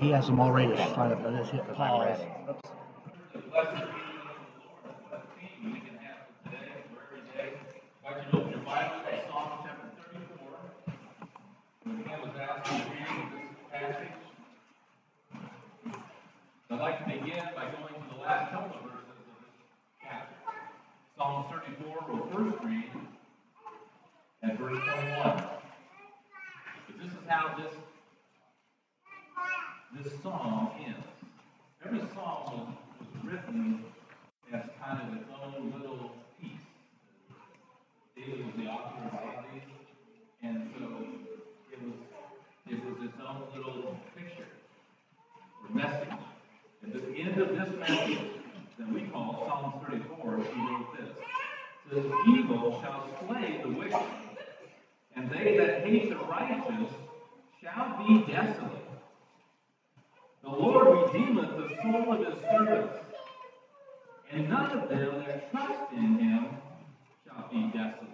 he has them all ready to start up. I just hit pause. Blessed be the Lord. What a theme we can have for today, for every day. I want you to open your Bible to Psalm chapter 34. And again, was asked to read this passage. I'd like to begin by going to the last couple of verses of this chapter. Psalm 34, we'll first read at verse 21. But this is how this this psalm ends. Every psalm was, was written as kind of its own little piece. David was the author of a lot of these, and so it was it was its own little picture or message. At the end of this message that we call Psalm 34, he wrote this. Says, Evil shall slay the wicked, and they that hate the righteous shall be desolate. The Lord redeemeth the soul of his servants, and none of them that trust in him shall be desolate.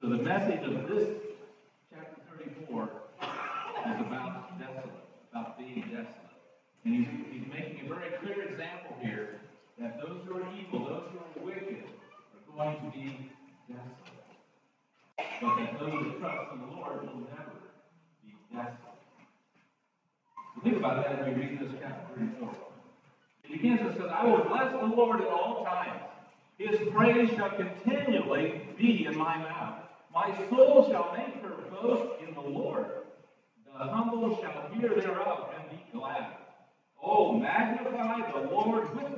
So the message of this chapter 34 is about desolate, about being desolate. And he's, he's making a very clear example that those who are evil, those who are wicked, are going to be desolate. But that those who trust in the Lord will never be desolate. Think about that as we read this chapter 34. It begins and says, I will bless the Lord at all times. His praise shall continually be in my mouth. My soul shall make her boast in the Lord. The humble shall hear thereof and be glad. Oh, magnify the Lord with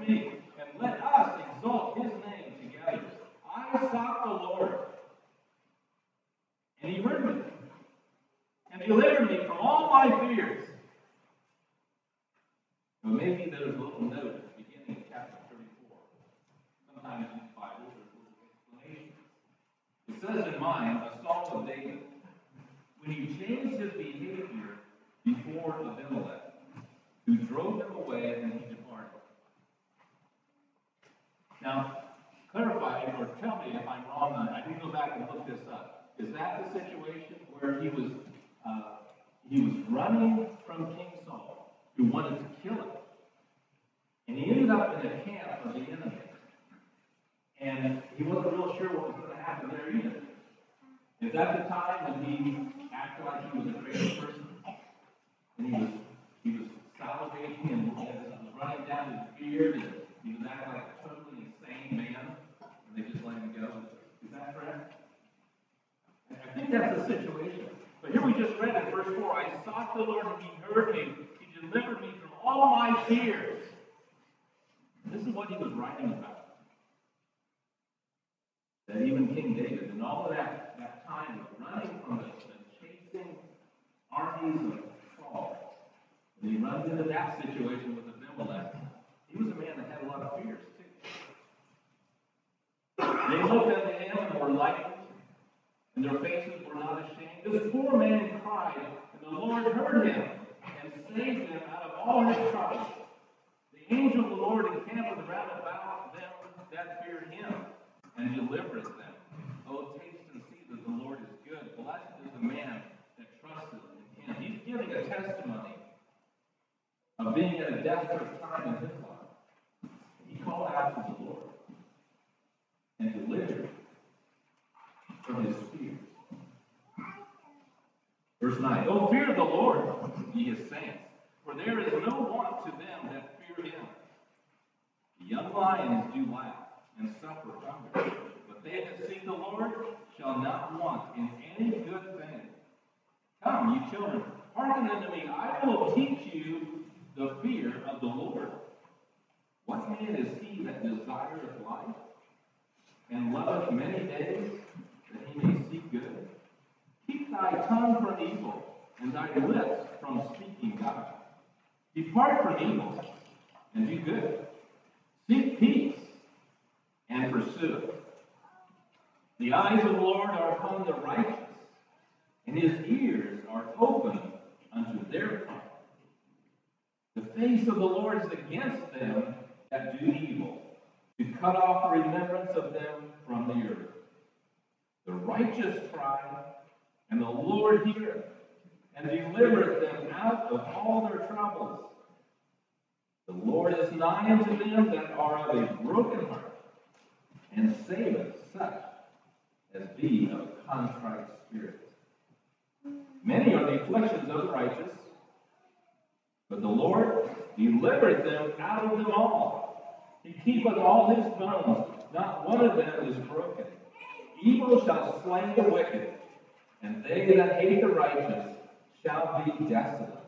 angel of the Lord encampeth round about them that fear him, and delivereth them. Oh, taste and see that the Lord is good. Blessed is the man that trusteth in him. He's giving a testimony of being at a desperate time in his life. He called out to the Lord and delivered from his fears. Verse 9. Oh, fear the Lord, ye his saints, for there is no want to them that him. Young lions do lack and suffer hunger, but they that seek the Lord shall not want in any good thing. Come, you children, hearken unto me. I will teach you the fear of the Lord. What man is he that desireth life and loveth many days that he may see good? Keep thy tongue from evil and thy lips from speaking God. Depart from evil and do good. Seek peace and pursue it. The eyes of the Lord are upon the righteous, and his ears are open unto their cry. The face of the Lord is against them that do evil, to cut off the remembrance of them from the earth. The righteous cry, and the Lord heareth, and delivereth them out of all their troubles. The Lord is nigh unto them that are of a broken heart, and saveth such as be of contrite spirit. Many are the afflictions of the righteous, but the Lord delivered them out of them all. He keepeth all his bones, not one of them is broken. Evil shall slay the wicked, and they that hate the righteous shall be desolate.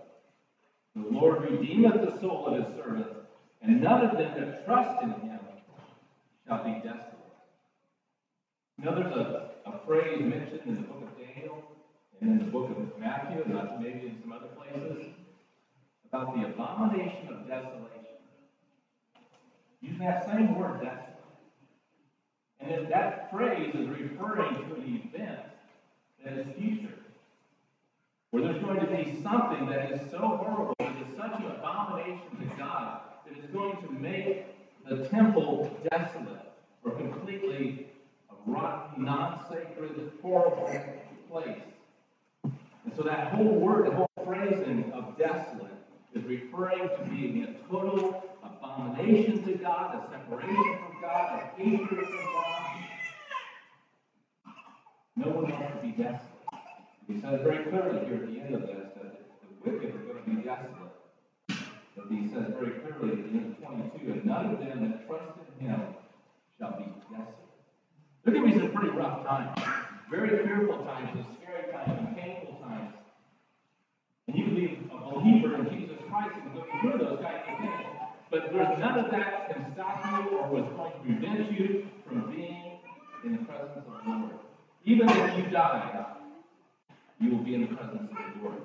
The Lord redeemeth the soul of his servants, and none of them that trust in him shall be desolate. You know, there's a, a phrase mentioned in the book of Daniel and in the book of Matthew, and maybe in some other places, about the abomination of desolation. Using that same word, desolate. And if that phrase is referring to an event that is future, where there's going to be something that is so horrible, is such an abomination to God, that it's going to make the temple desolate or completely a rotten, non-sacred, horrible place. And so that whole word, the whole phrasing of desolate, is referring to being a total abomination to God, a separation from God, a hatred from God. No one wants to be desolate. He says very clearly here at the end of this that the wicked are going to be desolate. But he says very clearly at the end of 22, and none of them that trust in him shall be desolate. There can be some pretty rough times, very fearful times, and scary times, and painful times. And you can be a believer in Jesus Christ and go through those kinds of things. But there's none of that can stop you or was going to prevent you from being in the presence of the Lord. Even if you die, you will be in the presence of the Lord.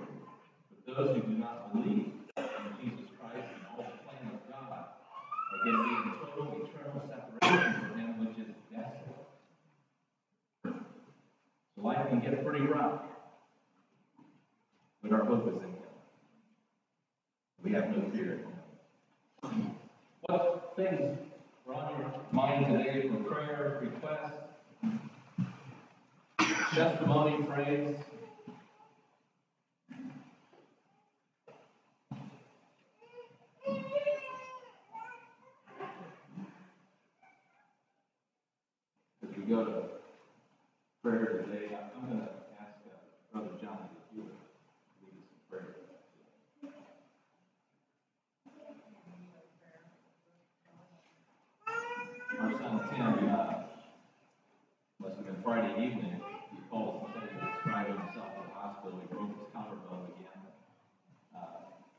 But those who do not believe in Jesus Christ and all the plan of God going to be in total eternal separation from Him, which is desolate. So life can get pretty rough, but our hope is in Him. We have no fear. What things are on your mind today for prayer, requests, testimony, praise? As we go to prayer today, I'm going to ask uh, Brother John if you would lead us in prayer. Our son Tim, uh, must have been Friday evening, he called and said he was describing himself in the hospital. He broke his collarbone again. Uh,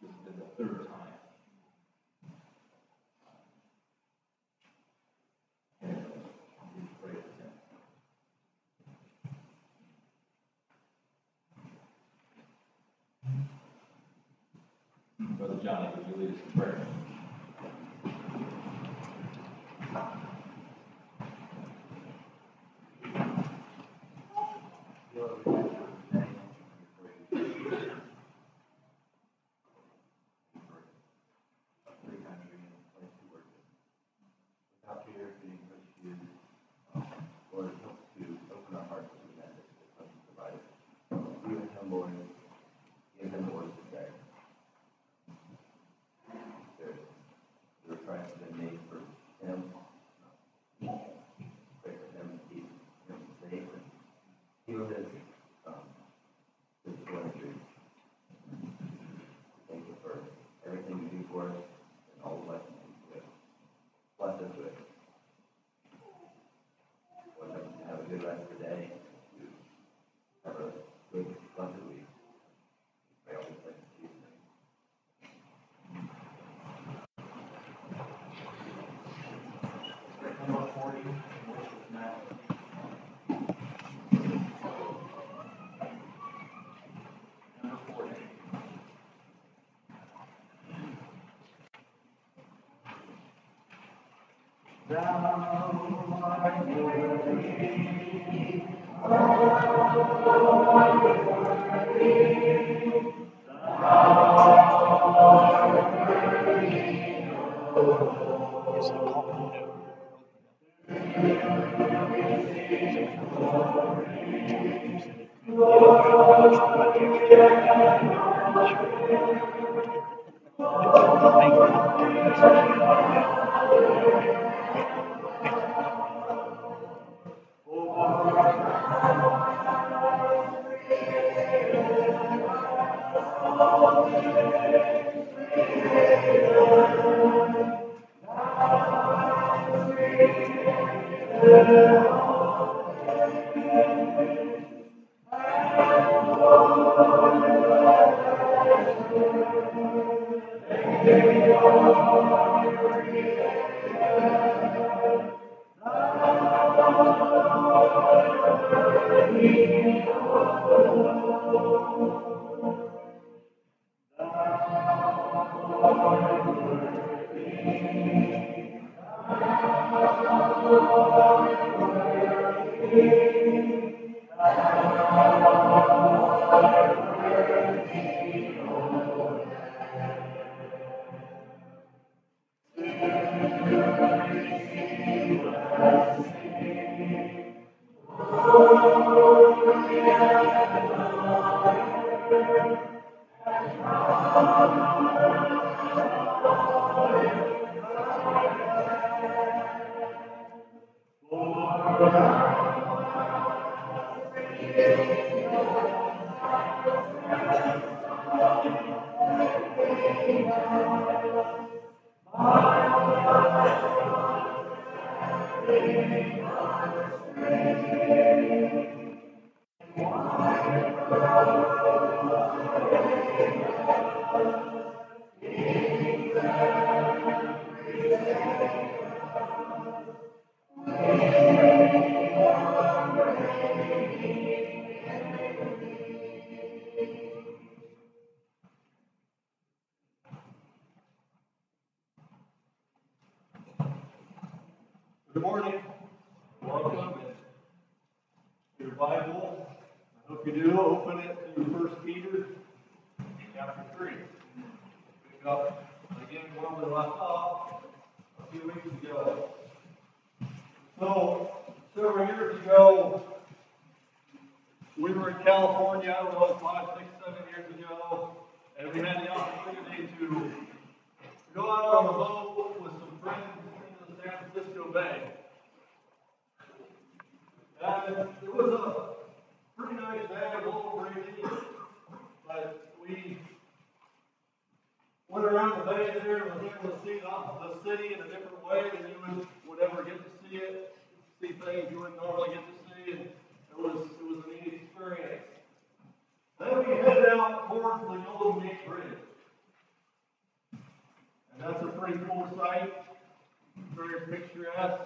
this has been the third time. Anyway, we pray for Tim. Brother Johnny, would you lead prayer? Thou Good were in California, I don't five, six, seven years ago, and we had the opportunity to go out on a boat with some friends into the San Francisco Bay. And it was a pretty nice day, a little breezy, but we went around the bay there and was able to see the, city in a different way than you would ever get to see it, see things you wouldn't normally get to see, and it was, it was a neat experience. Then we headed out towards the Gate Bridge. And that's a pretty cool sight, very picturesque.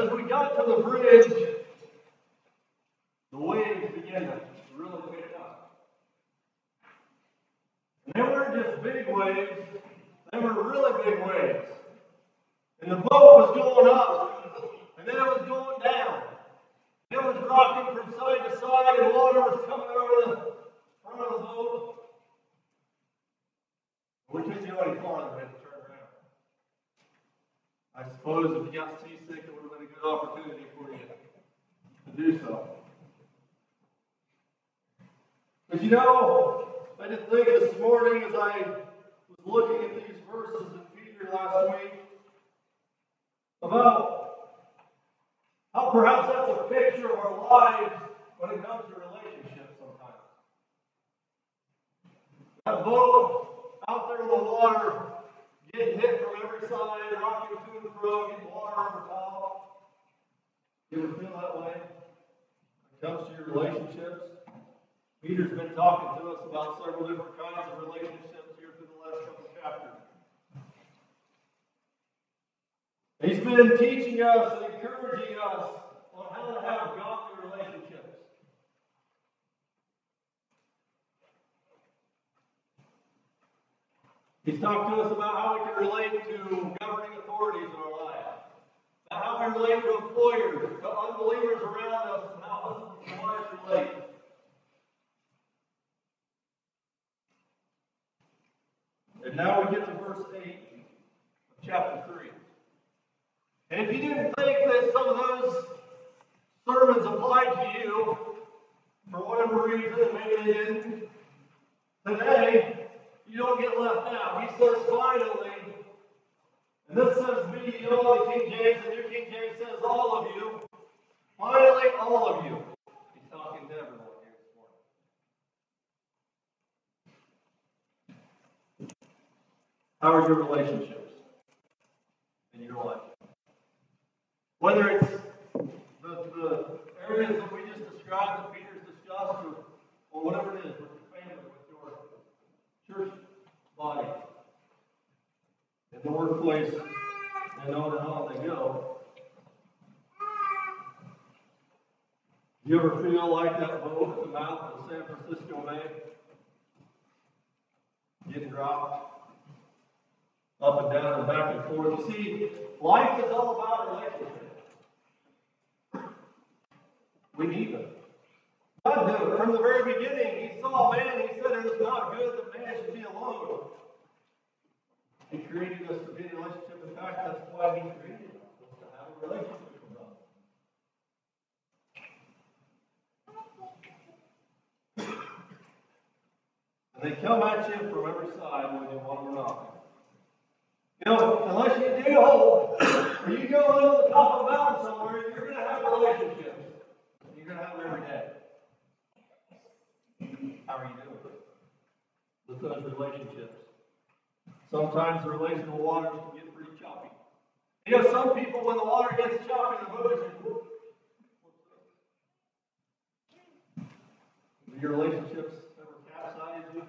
As we got to the bridge, the waves began to really pick up. And they weren't just big waves, they were really big waves. And the boat was going up, and then it was going down. It was rocking from side to side, and water was coming over the front of the boat. We couldn't go any farther, we had to turn around. I suppose if you got seasick, it would have been a good opportunity for you to do so. But you know, I just think this morning as I was looking at these verses in Peter last week about how perhaps that's a picture of our lives when it comes to relationships sometimes. That boat out there in the water, getting hit from every side, rocking to and fro, getting water over top. You ever feel that way? When it comes to your relationships? Peter's been talking to us about several different kinds of relationships here through the last couple chapters. He's been teaching us and encouraging us on how to have godly relationships. He's talked to us about how we can relate to governing authorities in our lives, about how we relate to employers, to unbelievers around us, and how husbands and wives relate. And now we get to verse 8 of chapter 3. And if you didn't think that some of those sermons applied to you, for whatever reason, maybe they didn't, today you don't get left out. He says finally, and this says me, you know, the King James, and New King James says all of you. Finally, all of you. He's talking to everyone. How are your relationships in your life? Whether it's the, the areas that we just described, that Peter's discussed, or, or whatever it is, with your family, with your church body, in the workplace, and on and on they go. Do you ever feel like that boat at the mouth of San Francisco Bay? Getting dropped up and down and back and forth. You see, life is all about relationships. We need them. God knew it. From the very beginning, He saw man, He said it is not good that man should be alone. He created us to be in a relationship. In fact, that's why He created us, was to have a relationship. And they come at you from every side, whether you want them or not. You know, unless you a hole, or you go to the top of a mountain somewhere, you're going to have relationships. You're going to have them every day. How are you doing with those relationships? Sometimes the relational waters can get pretty choppy. You know, some people, when the water gets choppy, the boat is just, whoop. Do your relationships ever capsize you?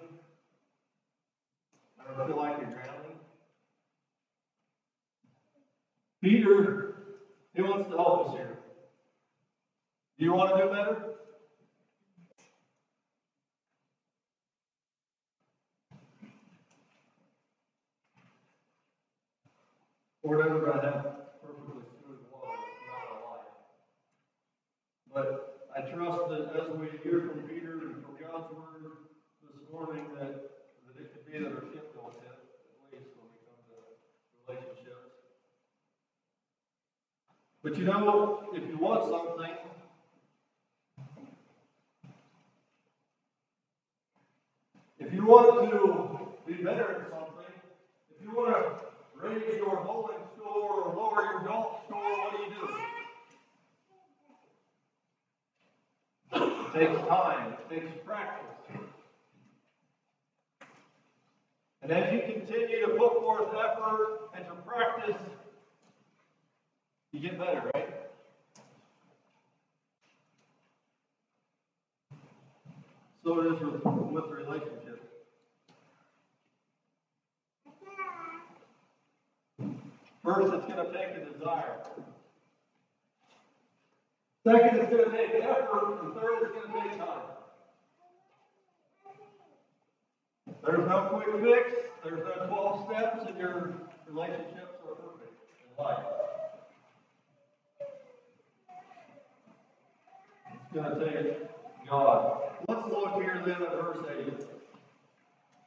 Ever feel like you're drowning? Peter, he wants to help us here. Do you want to do better? Never going to have perfectly smooth water. Not our life. But I trust that as we hear from Peter and from God's word this morning, that, that it could be that our ship don't hit, at least when we come to relationships. But you know, if you want something, if you want to be better at something, if you want to raise your bowling score or lower your golf score, what do you do? It takes time, it takes practice. And as you continue to put forth effort and to practice, you get better, right? So it is with, with relationships. First, it's going to take a desire. Second, it's going to take effort. And third, it's going to take time. There's no quick fix. There's no 12 steps, and your relationships are perfect in life. It's going to take God. Let's look here then at verse 8.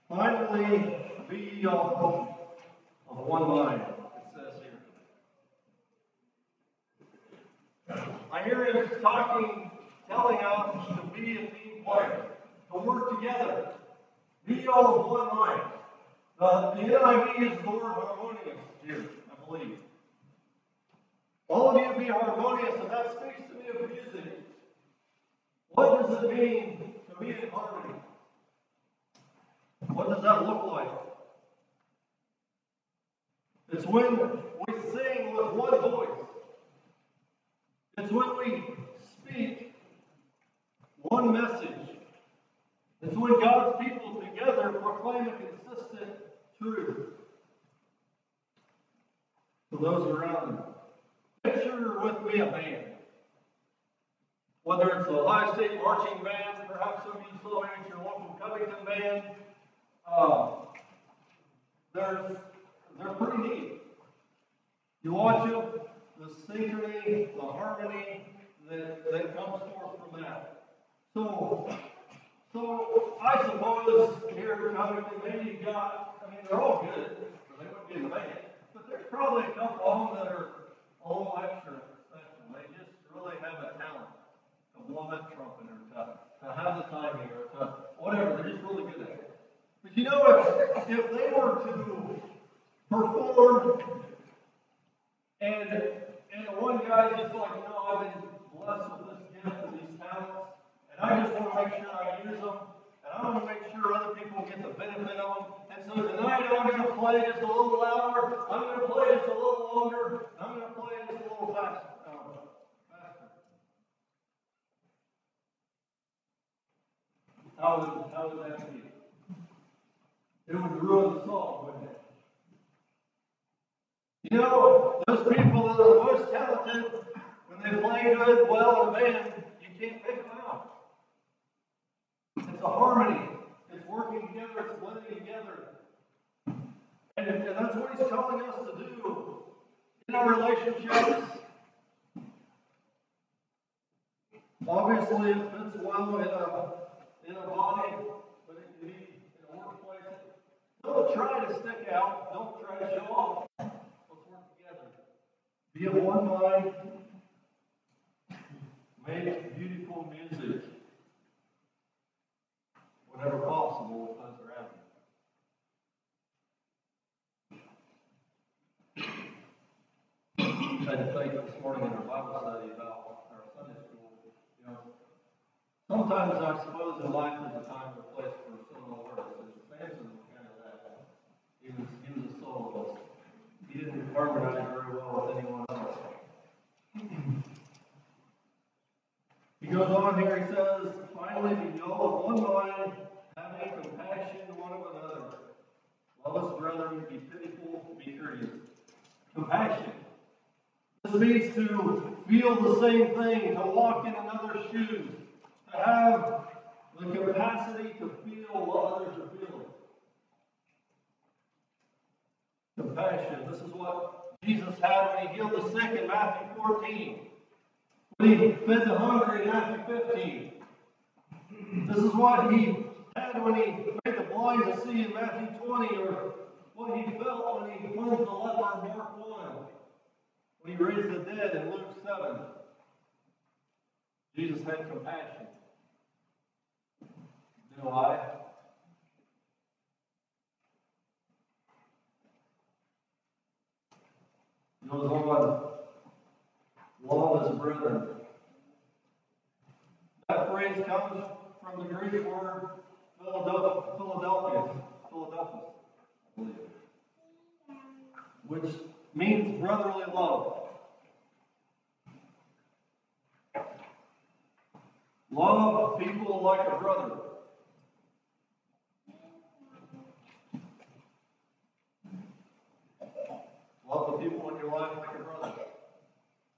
Finally, be all of one mind, it says here. I hear him talking, telling us to be a team player, to work together. Be all of one mind. Uh, the NIV is the word harmonious here, I believe. All of you be harmonious, and that speaks to me of music. What does it mean to be in harmony? What does that look like? It's when we sing with one voice. It's when we speak one message. It's when God's people together proclaim a consistent truth to those around them. Picture with me a band. Whether it's the Ohio State Marching Band, perhaps some of you saw it your local Covington band, uh, they're, they're pretty neat. You watch them, the synchrony, the harmony that, that comes forth from that. So, so I suppose here at Covington, maybe got, I mean, they're all good, or they wouldn't be in the band, but there's probably a couple of them that are a little extra special. They just really have a talent to blow that trumpet or to, to have the timing or to whatever. They're just really good at it. But You know, if, if they were to perform and, and one guy just like, you know, I've been blessed with this gift and these talents, and I just want to make sure I use them, and I want to make sure other people get the benefit of them. And so tonight I'm going to play just a little louder, I'm going to play just a little longer, I'm going to play just a little faster. faster. How would, how would that be? It would ruin the song, wouldn't it? You know, those people that are the most talented, when they play good, well in a you can't pick them out. It's a harmony. It's working together. It's blending together. And, and that's what he's calling us to do in our relationships. Obviously, it fits well in a, in a body, but it can be in a workplace. Don't try to stick out. Don't try to show off. Be of one mind. Make beautiful music. Whenever possible, with those around you. Had to think this morning in our Bible study about our Sunday school. You know, sometimes I suppose in life there's a time and a place for solo artists. And Samson was kind of that. He was, he was a soloist. He didn't harmonize very well with anyone else. He goes on here, he says, finally be all of one mind, having compassion one of another. Love us, brethren, be pitiful, be courteous. Compassion. This means to feel same thing, to walk in another's shoes, to have the capacity to feel what others are feeling. Compassion. This is what Jesus had when he healed the sick in Matthew 14. When he fed the hungry in Matthew 15. This is what he had when he made the blind to see in Matthew 20, or what he felt when he cleansed the leper in Mark 1, when he raised the dead in Luke 7. Jesus had compassion. Do I? Goes love his brethren. That phrase comes from the Greek word Philadelphia, believe, which means brotherly love. Love people like a brother. Love the people in your life like a brother.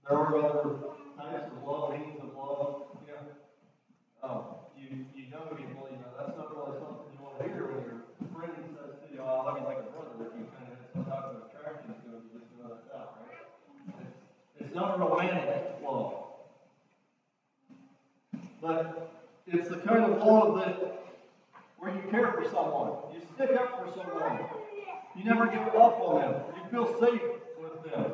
There are other types of love, means of love. Yeah. Um, you, you young people, you know, that's not really something you want to hear when your friend says to you, oh, I love you like a brother. If you kind of have some type of attraction to him, you just know that's out, right? It's, it's not romantic love. But it's the kind of love that where you care for someone. You stick up for someone. You never give up on them. You feel safe with them.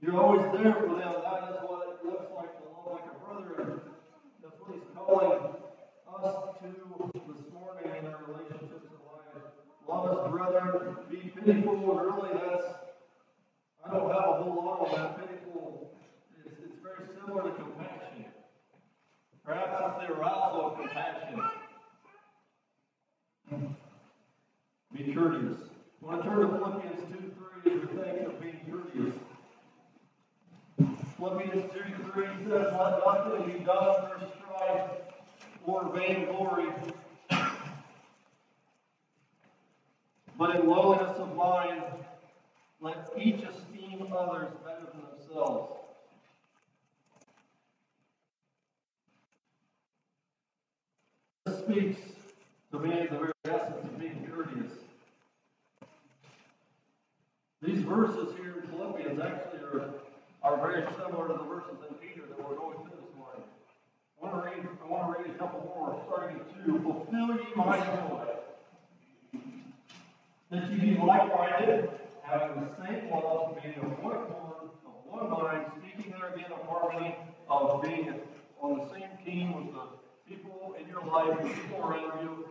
You're always there for them. That is what it looks like to love like a brother. That's what he's calling us to this morning in our relationships in life. Love us, brethren. Be pitiful. And really, that's, I don't have a whole lot on that. Pitiful, it's, it's very similar to compassion. Perhaps it's the arousal of compassion. Be courteous. I want to turn to Philippians 2 3 as we think of being courteous. Philippians 2 3 says, Let nothing be done for strife or vainglory, but in lowliness of mind, let each esteem others better than themselves. This speaks to me the very essence of being courteous. These verses here in Philippians actually are, are very similar to the verses in Peter that we're going through this morning. I want to read, I want to read a couple more, starting two. Fulfill ye my joy. That ye be like-minded, having the same love, being of one accord, of one mind, speaking there again of harmony, of being on the same team with the people in your life, the people around you.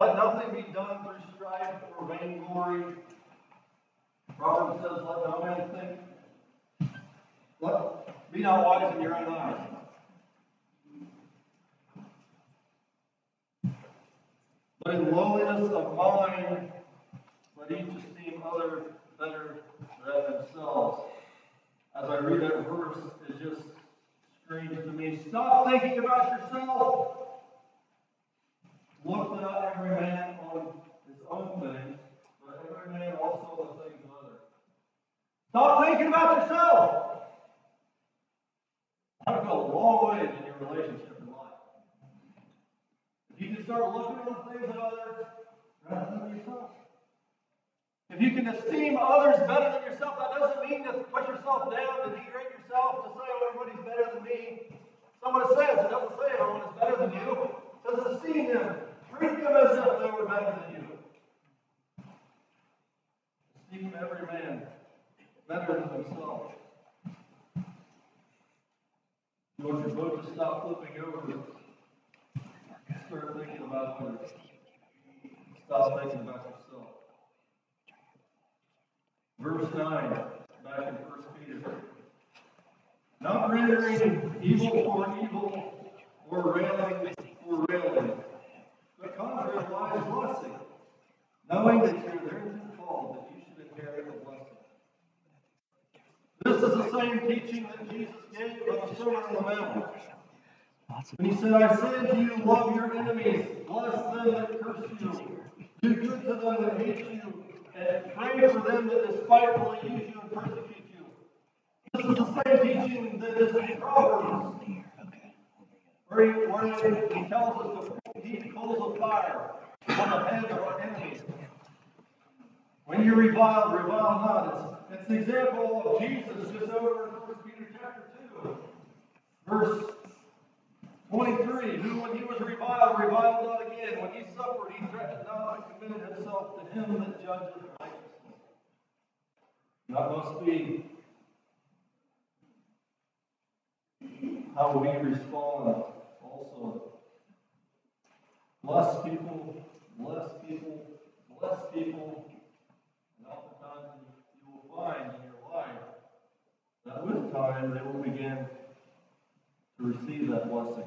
Let nothing be done through strife or vainglory. Proverbs says, let no man think. Be not wise in your own eyes. But in lowliness of mind, let each esteem other better than themselves. As I read that verse, it just screams to me, stop thinking about yourself. Look not every man on his own things, but every man also on the things of others. Stop thinking about yourself. That'll go a long ways in your relationship in life. If you can start looking at the things of others rather than yourself. If you can esteem others better than yourself, that doesn't mean to put yourself down, to degrade yourself, to say, oh, everybody's better than me. Someone says, it doesn't say everyone is better than you. It says esteem them. Treat them as if they were better than you. Esteem every man better than himself. Your stop flipping over. Start thinking about. Stop thinking about yourself. Verse 9, back in 1 Peter. Not rendering evil for evil or railing for railing, but contrariwise blessing, knowing that you're therein called that you should inherit the blessing. This is the same teaching that Jesus gave on the Sermon on the Mount. When he said, I say to you, love your enemies, bless them that curse you, do good to them that hate you, and pray for them that despitefully use you and persecute you. This is the same teaching that is in Proverbs, where he, where he tells us to heap coals of fire on the heads of our enemies. When you revile, revile not. It's, it's the example of Jesus just over in 1 Peter chapter 2, verse 23. Who, when he was reviled, reviled not again. When he suffered, he threatened not, but committed himself to him that judges righteously. That must be how we respond also. Bless people, bless people, bless people. And oftentimes you will find in your life that with time they will begin to receive that blessing.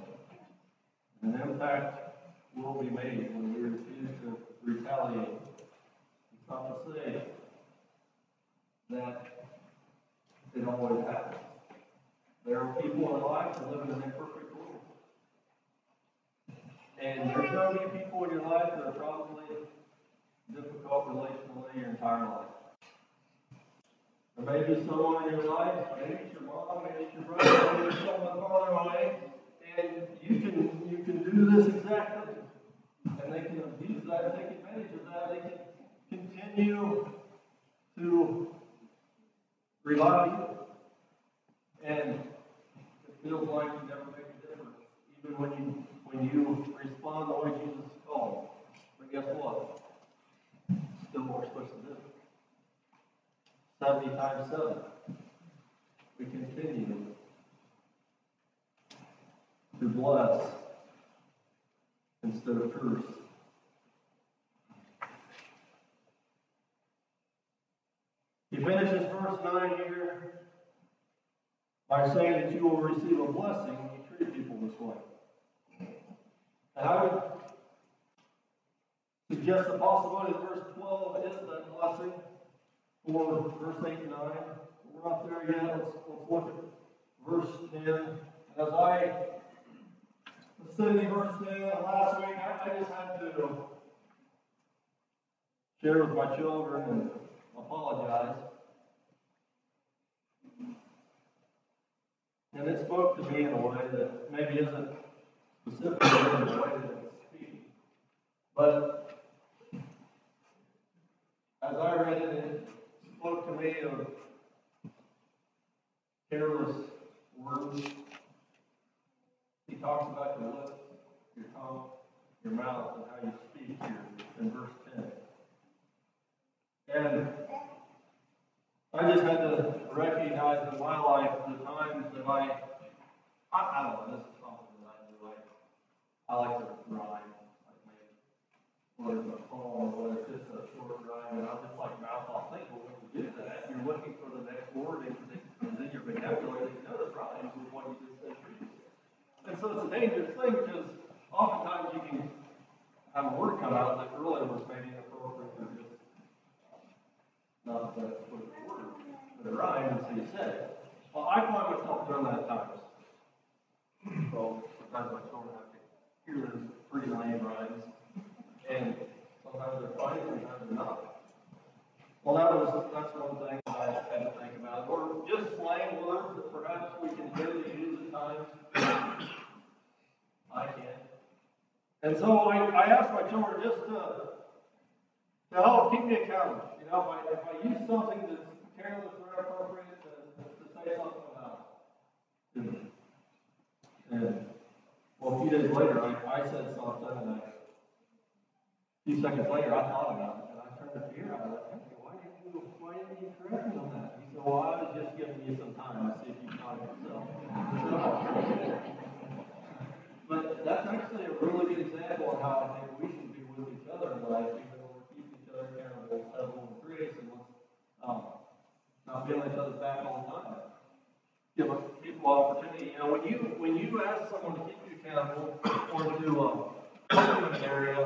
And an impact will be made when we refuse to retaliate. It's not to say that it always happens. There are people in life that live in an imperfect world. And there's to be people in your life that are probably difficult relationally your entire life. There may be someone in your life, maybe it's your mom, maybe it's your brother, maybe it's someone farther away, and you can you can do this exactly. And they can abuse that take advantage of that. They can continue to rely on you. And it feels like you never make a difference, even when you when you respond the way Jesus called. But guess what? Still more supposed to do. 70 times 7. We continue to bless instead of curse. He finishes verse 9 here by saying that you will receive a blessing when you treat people this way. And I would suggest the possibility that verse 12 is that blessing for verse 8 and 9. We're not there yet. Let's, let's look at verse 10. As I was studying verse 10 last week, I, just had to share with my children and apologize. And it spoke to me in a way that maybe isn't specifically in the way that. But as I read it, float away of careless words. He talks about your lips, your tongue, your mouth, and how you speak here in verse 10. And I just had to recognize in my life the times that I, I, I don't know, this is something that I do. Like, I like to rhyme, like maybe whether it's a poem or whether it's just a short rhyme, and I just like mouth off looking for the next word and then you're bedeviled, and you know the problem with what you just said. And so it's a dangerous thing because And so I, I asked my children just to, to help keep me accountable. You know, if I, if I use something that's careless or inappropriate, to, to say something about it. And, well, a few days later, I, I said something, and I, a few seconds later, I thought about it, and I turned to Pierre, I was like, hey, why didn't you, why didn't you correct me on that? He said, well, I was just giving you some time to see if you caught it yourself. But that's actually a really good example of how I think we should be with other even when we're keeping each other accountable, have a little grace, and let's, um, not feeling each other's back all the time. Give people opportunity, you know, when you, when you ask someone to keep you accountable, or to, um, an area,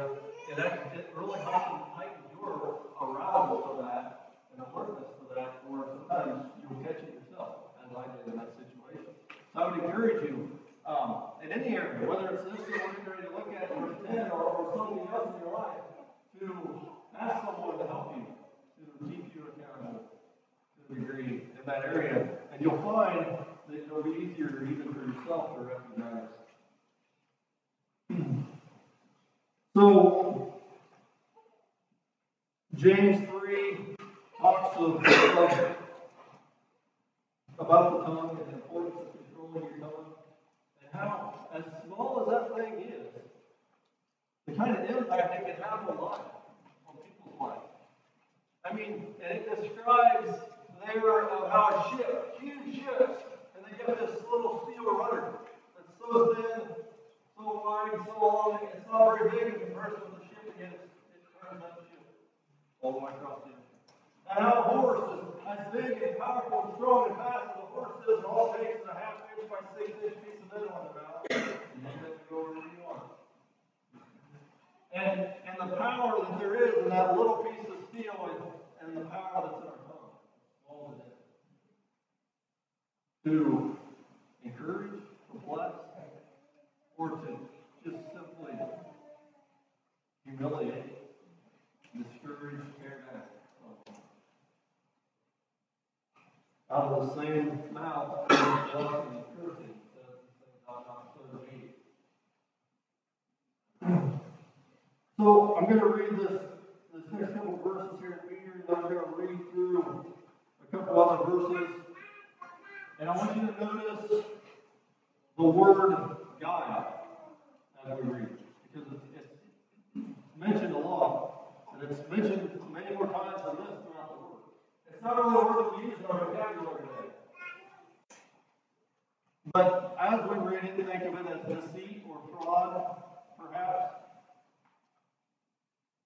it actually, it really heightens, heightens your arousal for that, and alertness for that, or sometimes you'll catch it yourself, as I did in that situation. So I would encourage you, um, in any area, whether it's this or what you're to look at, or ten, or, or something else in your life, to ask someone to help you, to keep you accountable to a degree in that area, and you'll find that it'll be easier even for yourself to recognize. So, James three talks of, of about the tongue and the importance of controlling your tongue, and how, as small as that thing is, the kind of impact it can have on life. I mean, and it describes there of how a ship, huge ships, and they got this little steel rudder that's so thin, so wide, so long, it's not very big in comparison with the ship, and it's- it turns that ship all the way across the ocean. And how a horse is as big and powerful and strong and fast as a horse is, and all it takes is a half inch by six inch piece of metal on the mouth, and you get to go wherever you want. And, and the power that there is in that little piece steel and, and the power that's in our tongue, all of it. To encourage, to bless, or to just simply humiliate, discourage, tear down. Out of the same mouth, blessing and cursing, says the not to me. So I'm gonna read this, this a couple verses here in Peter, and I'm gonna read through a couple other verses. And I want you to notice the word guile as we read, because it's, it's mentioned a lot, and it's mentioned many more times than this throughout the word. It's not only a word that we use in our vocabulary today. But as we read it, think of it as deceit or fraud, perhaps.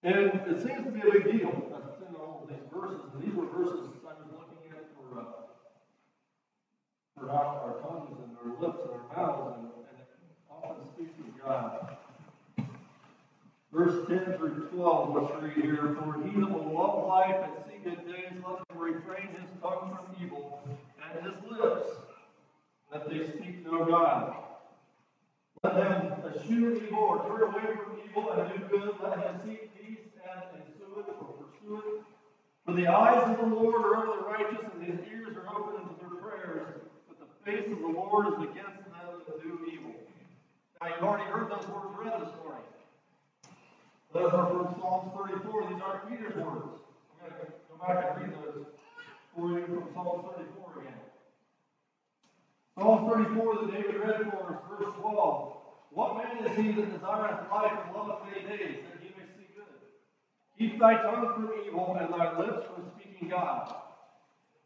And it seems to be a big deal. That's in all of these verses. And these were verses I was looking at for, uh, for how our tongues and our lips and our mouths, and, and it often speaks of guile. Verse 10 through 12, let's read here. For he that will love life and see good days, let him refrain his tongue from evil, and his lips, that they speak no guile. Let him eschew evil or turn away from evil and do good. Let him seek peace and ensue it or pursue it. For the eyes of the Lord are over the righteous, and his ears are open unto their prayers. But the face of the Lord is against them that do evil. Now you've already heard those words read this morning. Those are from Psalms 34. These aren't Peter's words. I'm going to go back and read those for you from Psalm 34 again. Psalm 34 that David read for us, verse 12. What man is he that desireth life and loveth many days, that he may see good? Keep thy tongue from evil and thy lips from speaking guile.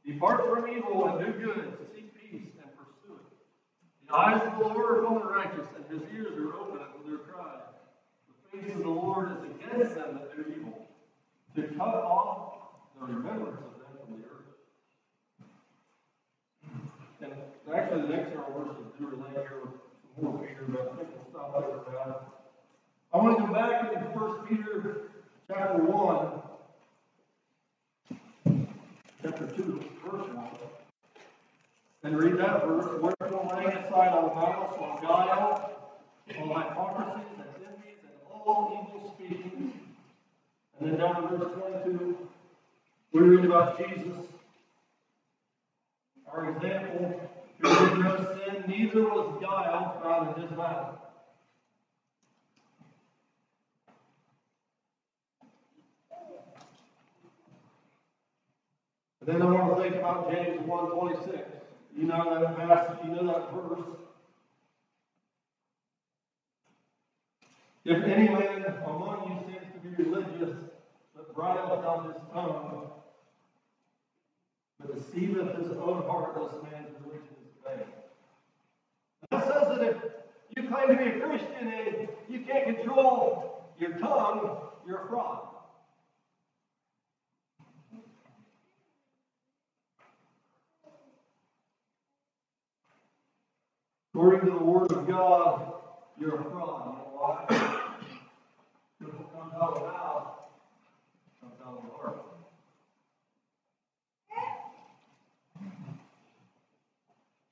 Depart from evil and do good, seek peace and pursue it. The eyes of the Lord are upon the righteous, and his ears are open unto their cry. The face of the Lord is against them that do evil, to cut off the remembrance of them from the earth. And actually, the next several verses do relate here with more Peter, but I think we'll stop there for now. I want to go back in First Peter chapter one, chapter two, verse one. And read that verse, wherefore laying aside all malice, all guile, all hypocrisies and envies and all evil speakings. And then down to verse twenty-two, we read about Jesus, our example, who did no sin, neither was guile found in his mouth. And then I want to think about James one twenty-six. You know that passage, you know that verse. If any man among you seems to be religious, but bridleth not his tongue, but deceiveth his own heart, this man's religion vain. That says that if you claim to be a Christian and you can't control your tongue, you're a fraud. According to the Word of God, you're a fraud. You know why? Because what comes out of the mouth comes out of the heart.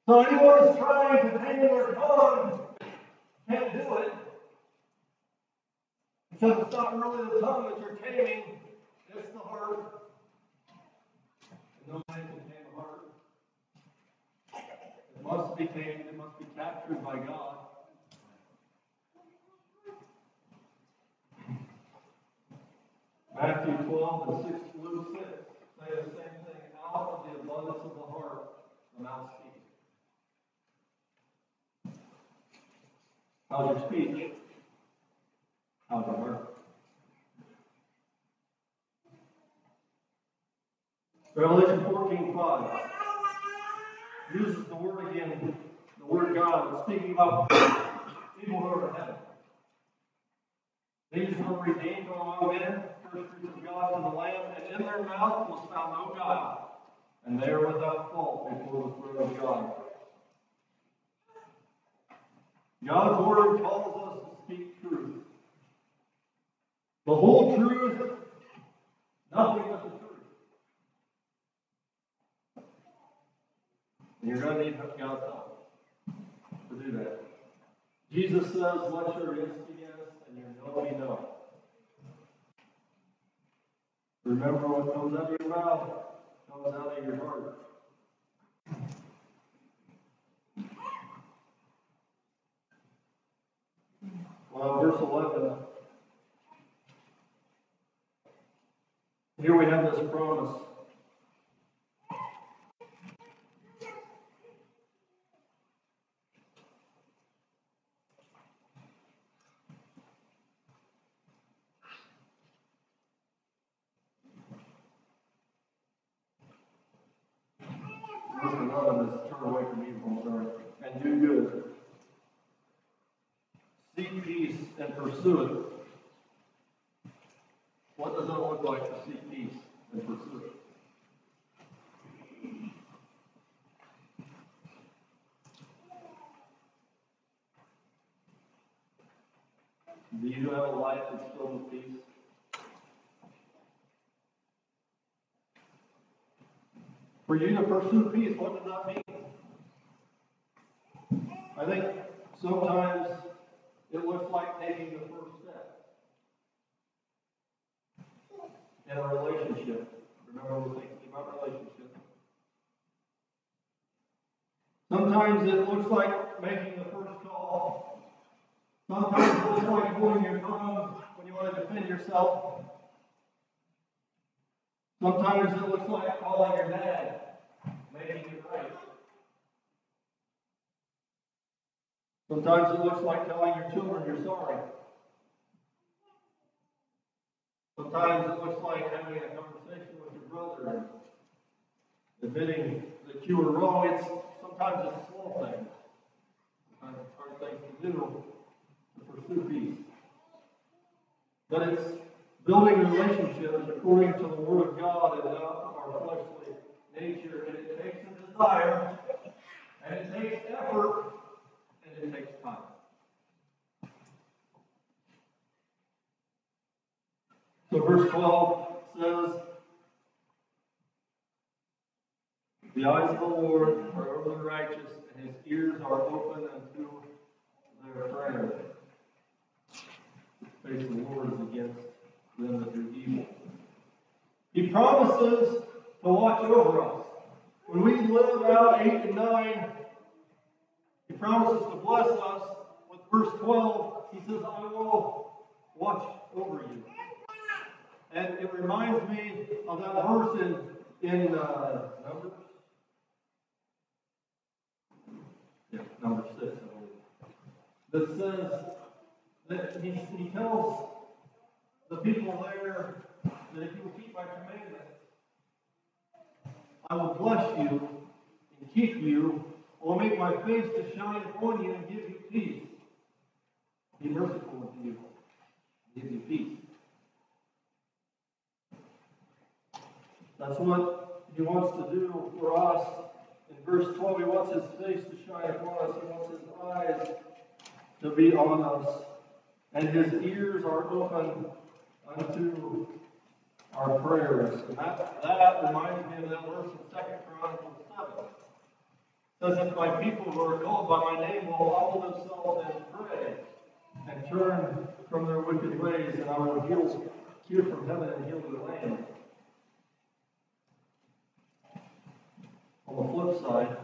So anyone who's trying to tame their tongue can't do it. Because it's not really the tongue that you're taming, it's the heart. No man can tame a heart. It must be tamed, it must be captured by God. Matthew 12 and 6, Luke 6 say the same thing. Out of the abundance of the heart, the mouth speaks. How's your speech? How's your work? Revelation 14 5 uses the word again, the word guile, speaking about people who are in heaven. These were redeemed from among men, first fruits of God to the Lamb, and in their mouth was found no guile, and they are without fault before the throne of God. God's word calls us to speak truth. The whole truth, nothing but the truth. And you're going to need God's help to do that. Jesus says, let your yes be yes and your no be no. Remember what comes out of your mouth comes out of your heart. Well, verse 11. Here we have this promise. Verse 11 is turn away from evil, and do good. Seek peace and pursue it. What does it look like to seek peace and pursue it? Do you have a life that's filled with peace? For you to pursue peace, what does that mean? I think sometimes it looks like taking the first step in a relationship. Remember, we're thinking about relationships. Sometimes it looks like making the first call. Sometimes it looks like holding your tongue when you want to defend yourself. Sometimes it looks like calling your dad, making it right. Sometimes it looks like telling your children you're sorry. Sometimes it looks like having a conversation with your brother and admitting that you were wrong. It's sometimes it's a small thing. Sometimes it's hard things to do to pursue peace. But it's building relationships according to the Word of God and not our fleshly nature. And it takes a desire, and it takes effort, it takes time. So verse twelve says, The eyes of the Lord are over the righteous, and his ears are open unto their prayer. The face of the Lord is against them that do evil. He promises to watch over us. When we live out eight and nine, he promises to bless us. With verse 12, he says, I will watch over you. And it reminds me of that verse in, in uh, Numbers. Yeah, number six, I believe. That says that he, he tells the people there that if you will keep my commandments, I will bless you and keep you. Will make my face to shine upon you and give you peace. Be merciful unto you. Give you peace. That's what he wants to do for us. In verse 12, he wants his face to shine upon us. He wants his eyes to be on us. And his ears are open unto our prayers. And that, that reminds me of that verse in Second Chronicles 7. It says, If my people who are called by my name will humble themselves and pray and turn from their wicked ways, and I will heal, hear from heaven and heal their land. On the flip side,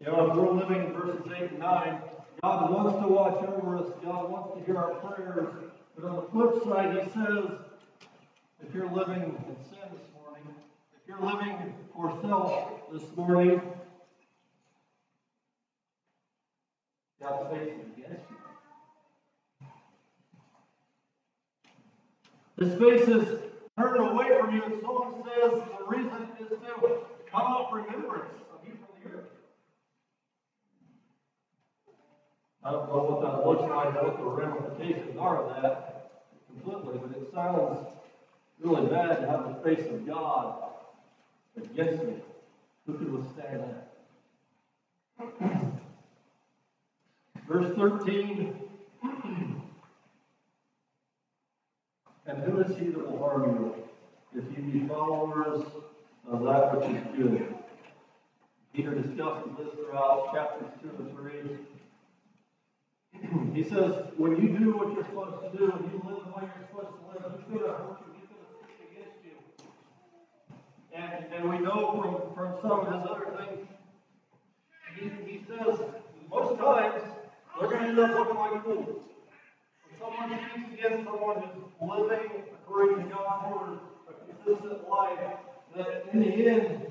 you know, if we're living in verses 8 and 9, God wants to watch over us, God wants to hear our prayers, but on the flip side, He says, if you're living in sin you're living for self this morning, God's face is against you. His face is turned away from you, and Psalm says the reason is to cut off remembrance of you from the earth. I don't know what that looks like, or what the ramifications are of that completely, but it sounds really bad to have the face of God against me. Who could withstand that? Verse 13. And who is he that will harm you if you be followers of that which is good? Peter discusses this throughout chapters 2 and 3. he says, when you do what you're supposed to do, and you live the way you're supposed to live, who's going to hurt you? Who's going to speak against you? And, we know from, from some of his other things, he, he says, most times, they're going to end up looking like fools. When someone speaks against someone who's living according to God's word, a consistent life, that in the end,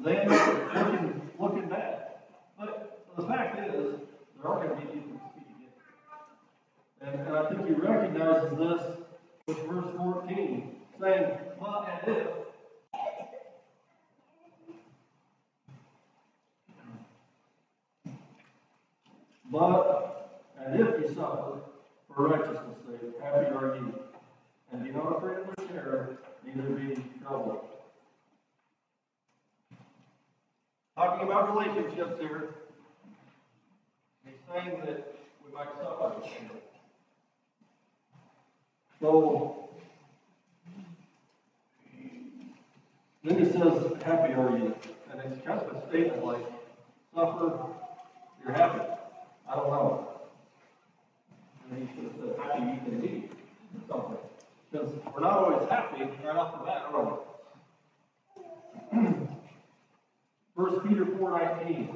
they end up looking, looking bad. But the fact is, there are going to be people who speak against. And, and I think he recognizes this with verse 14, saying, But and if But, and if you suffer for righteousness' sake, happy are you. And be not afraid of their terror, neither be troubled. Talking about relationships here, he's saying that we might suffer. So, then he says, happy are you. And it's kind of a statement like, suffer, you're happy. I don't know. And he should have happy you can be, something. Because we're not always happy right off the bat, are we? First Peter four nineteen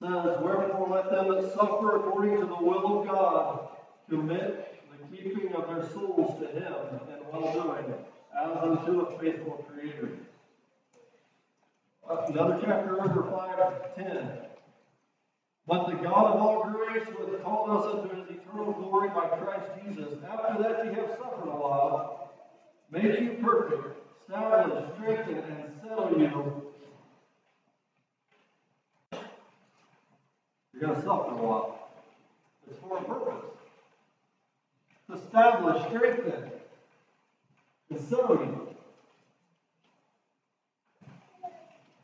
says, Wherefore let them that suffer according to the will of God commit the keeping of their souls to him in well doing, as unto a faithful creator. Another chapter over five ten. But the God of all grace, who hath called us unto his eternal glory by Christ Jesus, after that ye have suffered a while, make you perfect, establish, strengthen, and settle you. You're going to suffer a while. It's for a purpose. To establish, strengthen, and settle you.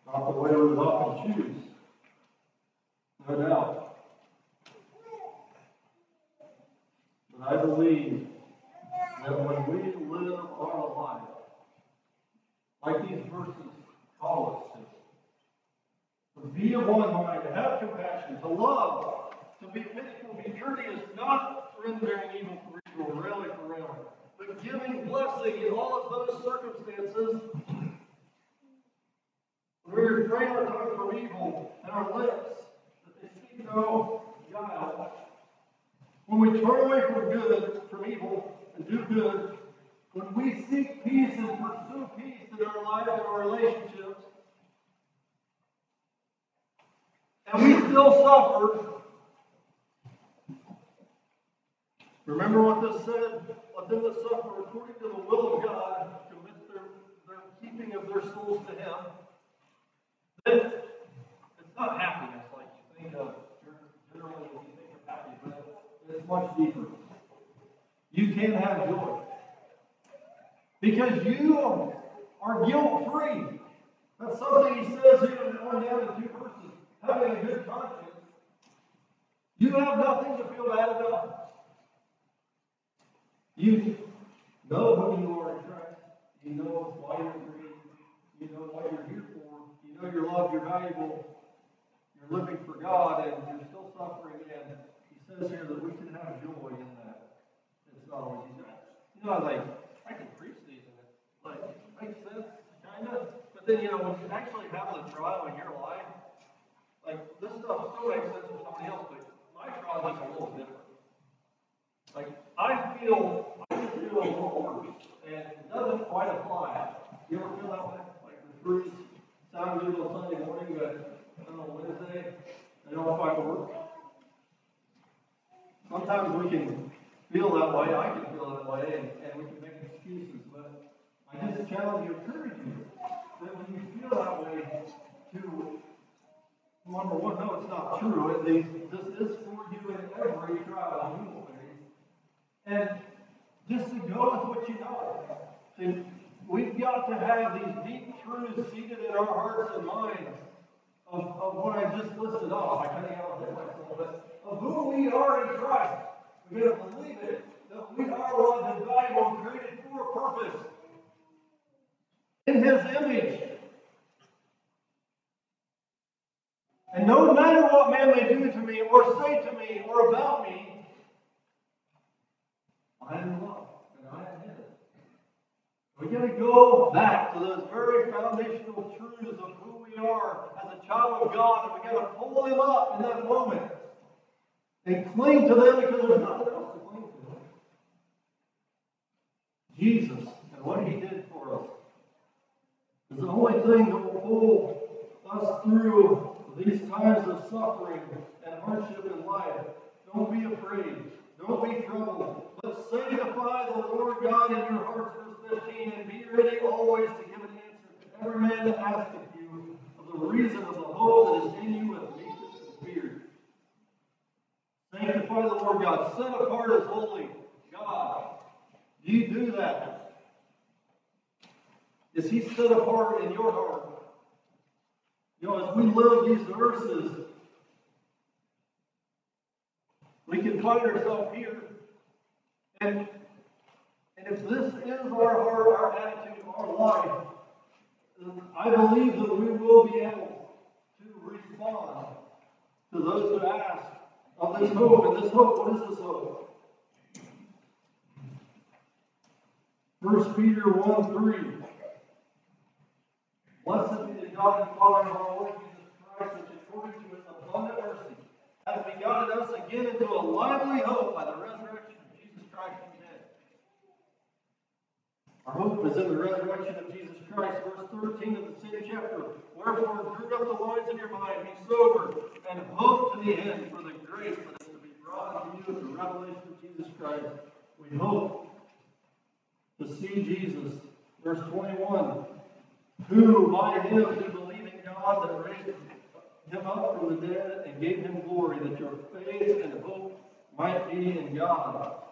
Not the way we often choose. No doubt. But I believe that when we live our life, like these verses call us to, to be of one mind, to have compassion, to love, to be pitiful, be courteous, not rendering evil for evil, railing for railing, but giving blessing in all of those circumstances. We refrain our tongue from evil and our lips, speak guile. When we turn away from good, from evil, and do good, when we seek peace and pursue peace in our lives and our relationships, and we still suffer, remember what this said? Let them that suffer according to the will of God commit their, their keeping of their souls to Him. Then it's not happiness like you think of generally when you think of happiness, but it's much deeper. You can have joy. Because you are guilt free. That's something he says here in only down in two verses. Having a good conscience. You have nothing to feel bad about. You know who you are in Christ. You know why you're breathing. You know what you're here for. You know you're loved, you're valuable. You're living for God, and you're still suffering. And says here that we can have joy in that. It's always. You know, like, I can preach these, and it like makes sense, kind of. But then, you know, when you actually have the trial in your life, like this stuff still makes sense for somebody else, but my trial is a little different. Like I feel, I can feel a little worse, and it doesn't quite apply. You ever feel that way? Like the fruits sound good on Sunday morning, but I don't know Wednesday, they don't quite work. Sometimes we can feel that way. I can feel that way, and, and we can make excuses. But I just challenge you, encourage you that when you feel that way, to number one, no, it's not true. At least this is for you in every trial you will face, and just to go with what you know. See, we've got to have these deep truths seated in our hearts and minds of, of what I just listed off. I kind of got ahead of myself, but of who we are in Christ. We got to believe it that we are loved and valuable and created for a purpose. In His image. And no matter what man may do to me, or say to me, or about me, I am loved and I am His. We got to go back to those very foundational truths of who we are as a child of God, and we got to pull them up in that moment and cling to them because there's nothing else to cling to. Jesus and what He did for us is the only thing that will hold us through these times of suffering and hardship in life. Don't be afraid. Don't be troubled. But sanctify the Lord God in your hearts, verse 15, and be ready always to give an answer to every man that asketh you of the reason of the hope that is in you with meekness and fear. Sanctify the Lord God. Set apart as holy God. Do you do that? Is He set apart in your heart? You know, as we live these verses, we can find ourselves here. And, and if this is our heart, our attitude, our life, I believe that we will be able to respond to those who ask of this hope. And this hope, what is this hope? First Peter 1 3. Blessed be the God and Father of our Lord Jesus Christ, which according to his abundant mercy has begotten us again into a lively hope by the resurrection of Jesus Christ from the dead. Our hope is in the resurrection of Jesus Christ, verse 13 of the same chapter. Wherefore, gird up the loins of your mind, be sober, and hope to the end for the grace that is to be brought unto you at the revelation of Jesus Christ. We hope to see Jesus. Verse 21 who by him do believe in God that raised him up from the dead and gave him glory, that your faith and hope might be in God.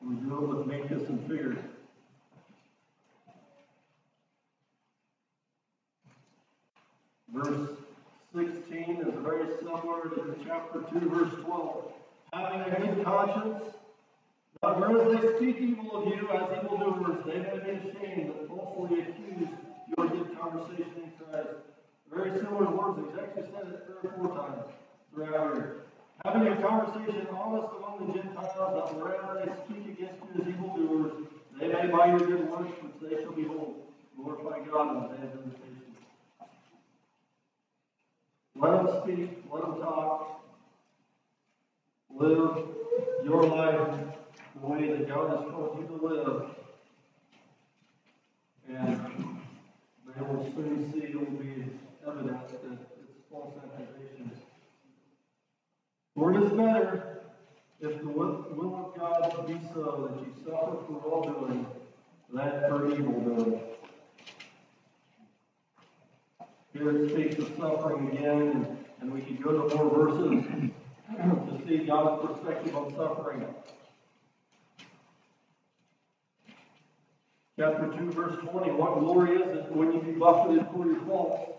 We deal with meekness and fear. Verse sixteen is very similar to chapter two, verse twelve. Having a good conscience, not whereas they speak evil of you as evildoers, they may be ashamed that falsely accuse your good conversation in Christ. Very similar words, he's actually said it three or four times throughout here. Having a conversation honest among the Gentiles, that whereas they speak against you as evildoers, they may by your good works which they shall behold, glorify God in the day of visitation. Let them speak, let them talk. Live your life the way that God has called you to live. And they will soon see, it will be evident that it's false accusations. For it is better if the will, of God be so that you suffer for wrongdoing than for evil doing. Here it speaks of suffering again, and, and we could go to more verses to see God's perspective on suffering. Chapter 2, verse 20, what glory is it when you be buffeted for your faults?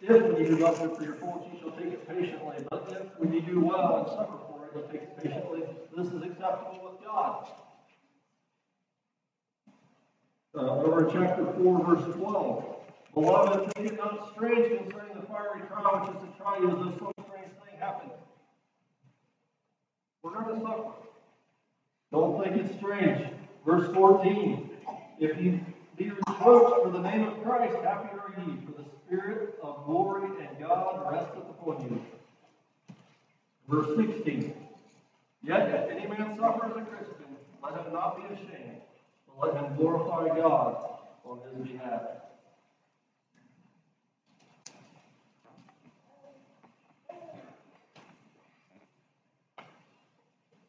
If when you be buffeted for your faults, you shall take it patiently. But if when you do well and suffer for it, you take it patiently, this is acceptable with God. Uh, over chapter 4, verse 12. Beloved, think it not strange concerning the fiery trial which is to try you as though some strange thing happened. We're going to suffer. Don't think it's strange. Verse 14. If you be reproached for the name of Christ, happy are ye, for the Spirit of glory and God resteth upon you. Verse 16. Yet if any man suffer as a Christian, let him not be ashamed, but let him glorify God on his behalf.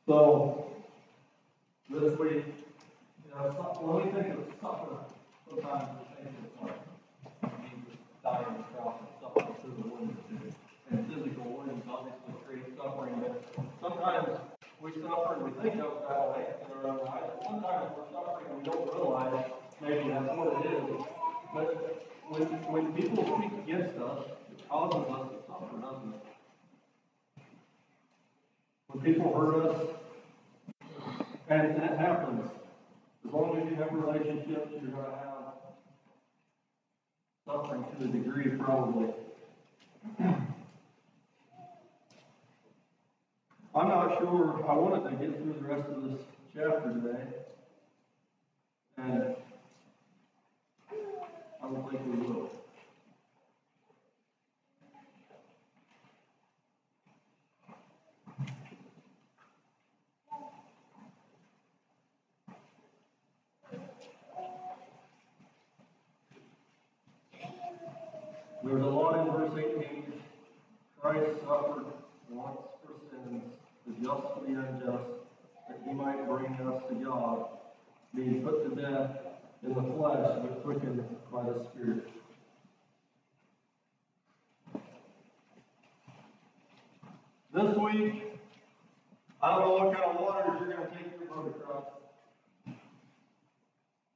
So, this week, you know, when we think of suffer, sometimes we think of like, Jesus dying on the cross and suffering through the wounds. And physical wounds obviously create suffering, but sometimes we suffer and we think of it that way in our own lives. Sometimes we're suffering and we don't realize maybe that's what it is. But when, when people speak against us, it causes us to suffer, doesn't it? When people hurt us, and that happens. As long as you have relationships, you're going to have suffering to a degree, probably. I'm not sure. I wanted to get through the rest of this chapter today. And I don't think we will. There's a lot in verse 18. Christ suffered once for sins, the just for the unjust, that he might bring us to God, being put to death in the flesh, but quickened by the Spirit. This week, I don't know what kind of waters you're going to take your boat across.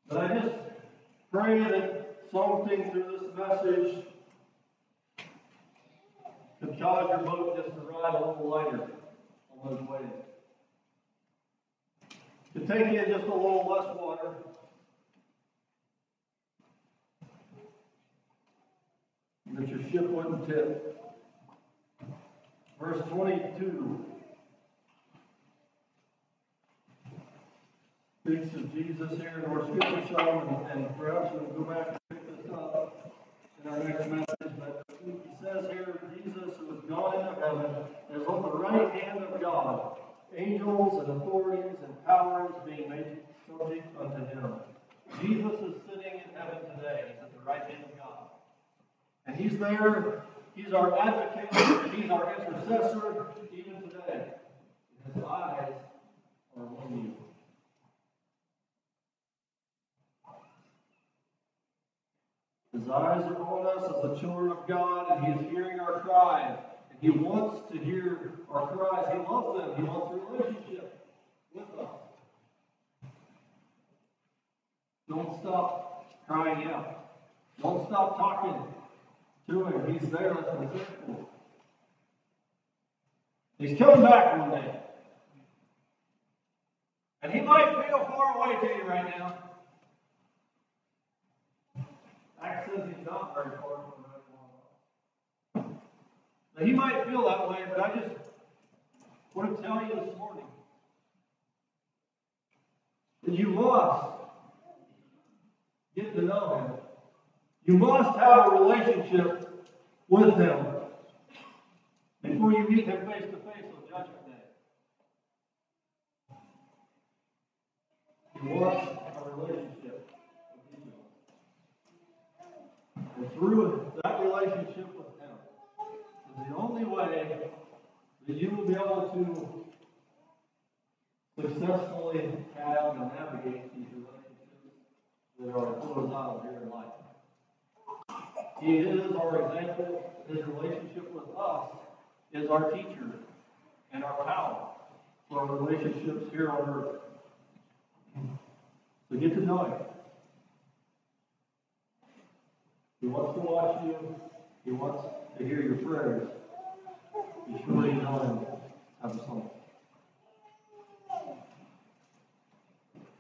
But I just pray that something through this message could cause your boat just to ride a little lighter on those waves. To take in just a little less water. That your ship wouldn't tip. Verse 22 speaks of Jesus here, and we're skipping some, and, and perhaps we'll go back and pick this up in our next message. But he says here, Jesus who has gone into heaven is on the right hand of God, angels and authorities and powers being made subject unto him. Jesus is sitting in heaven today. He's at the right hand of God. And he's there. He's our advocate. He's our intercessor even today. His eyes are on you. His eyes are on us as the children of God, and He is hearing our cries. And He wants to hear our cries. He loves them. He wants a relationship with us. Don't stop crying out. Don't stop talking to him, he's there, be careful. He's coming back one day. And he might feel far away to you right now. Acts says not very far from everyone. Now, he might feel that way, but I just want to tell you this morning that you must get to know him. You must have a relationship with him before you meet him face to face on Judgment Day. You want a relationship with each of us. And through that relationship with him is the only way that you will be able to successfully have and navigate these relationships that are horizontal here in life. He is our example. His relationship with us is our teacher and our power for our relationships here on earth. So get to know him. He wants to watch you. He wants to hear your prayers. Be sure you know him. Have a song.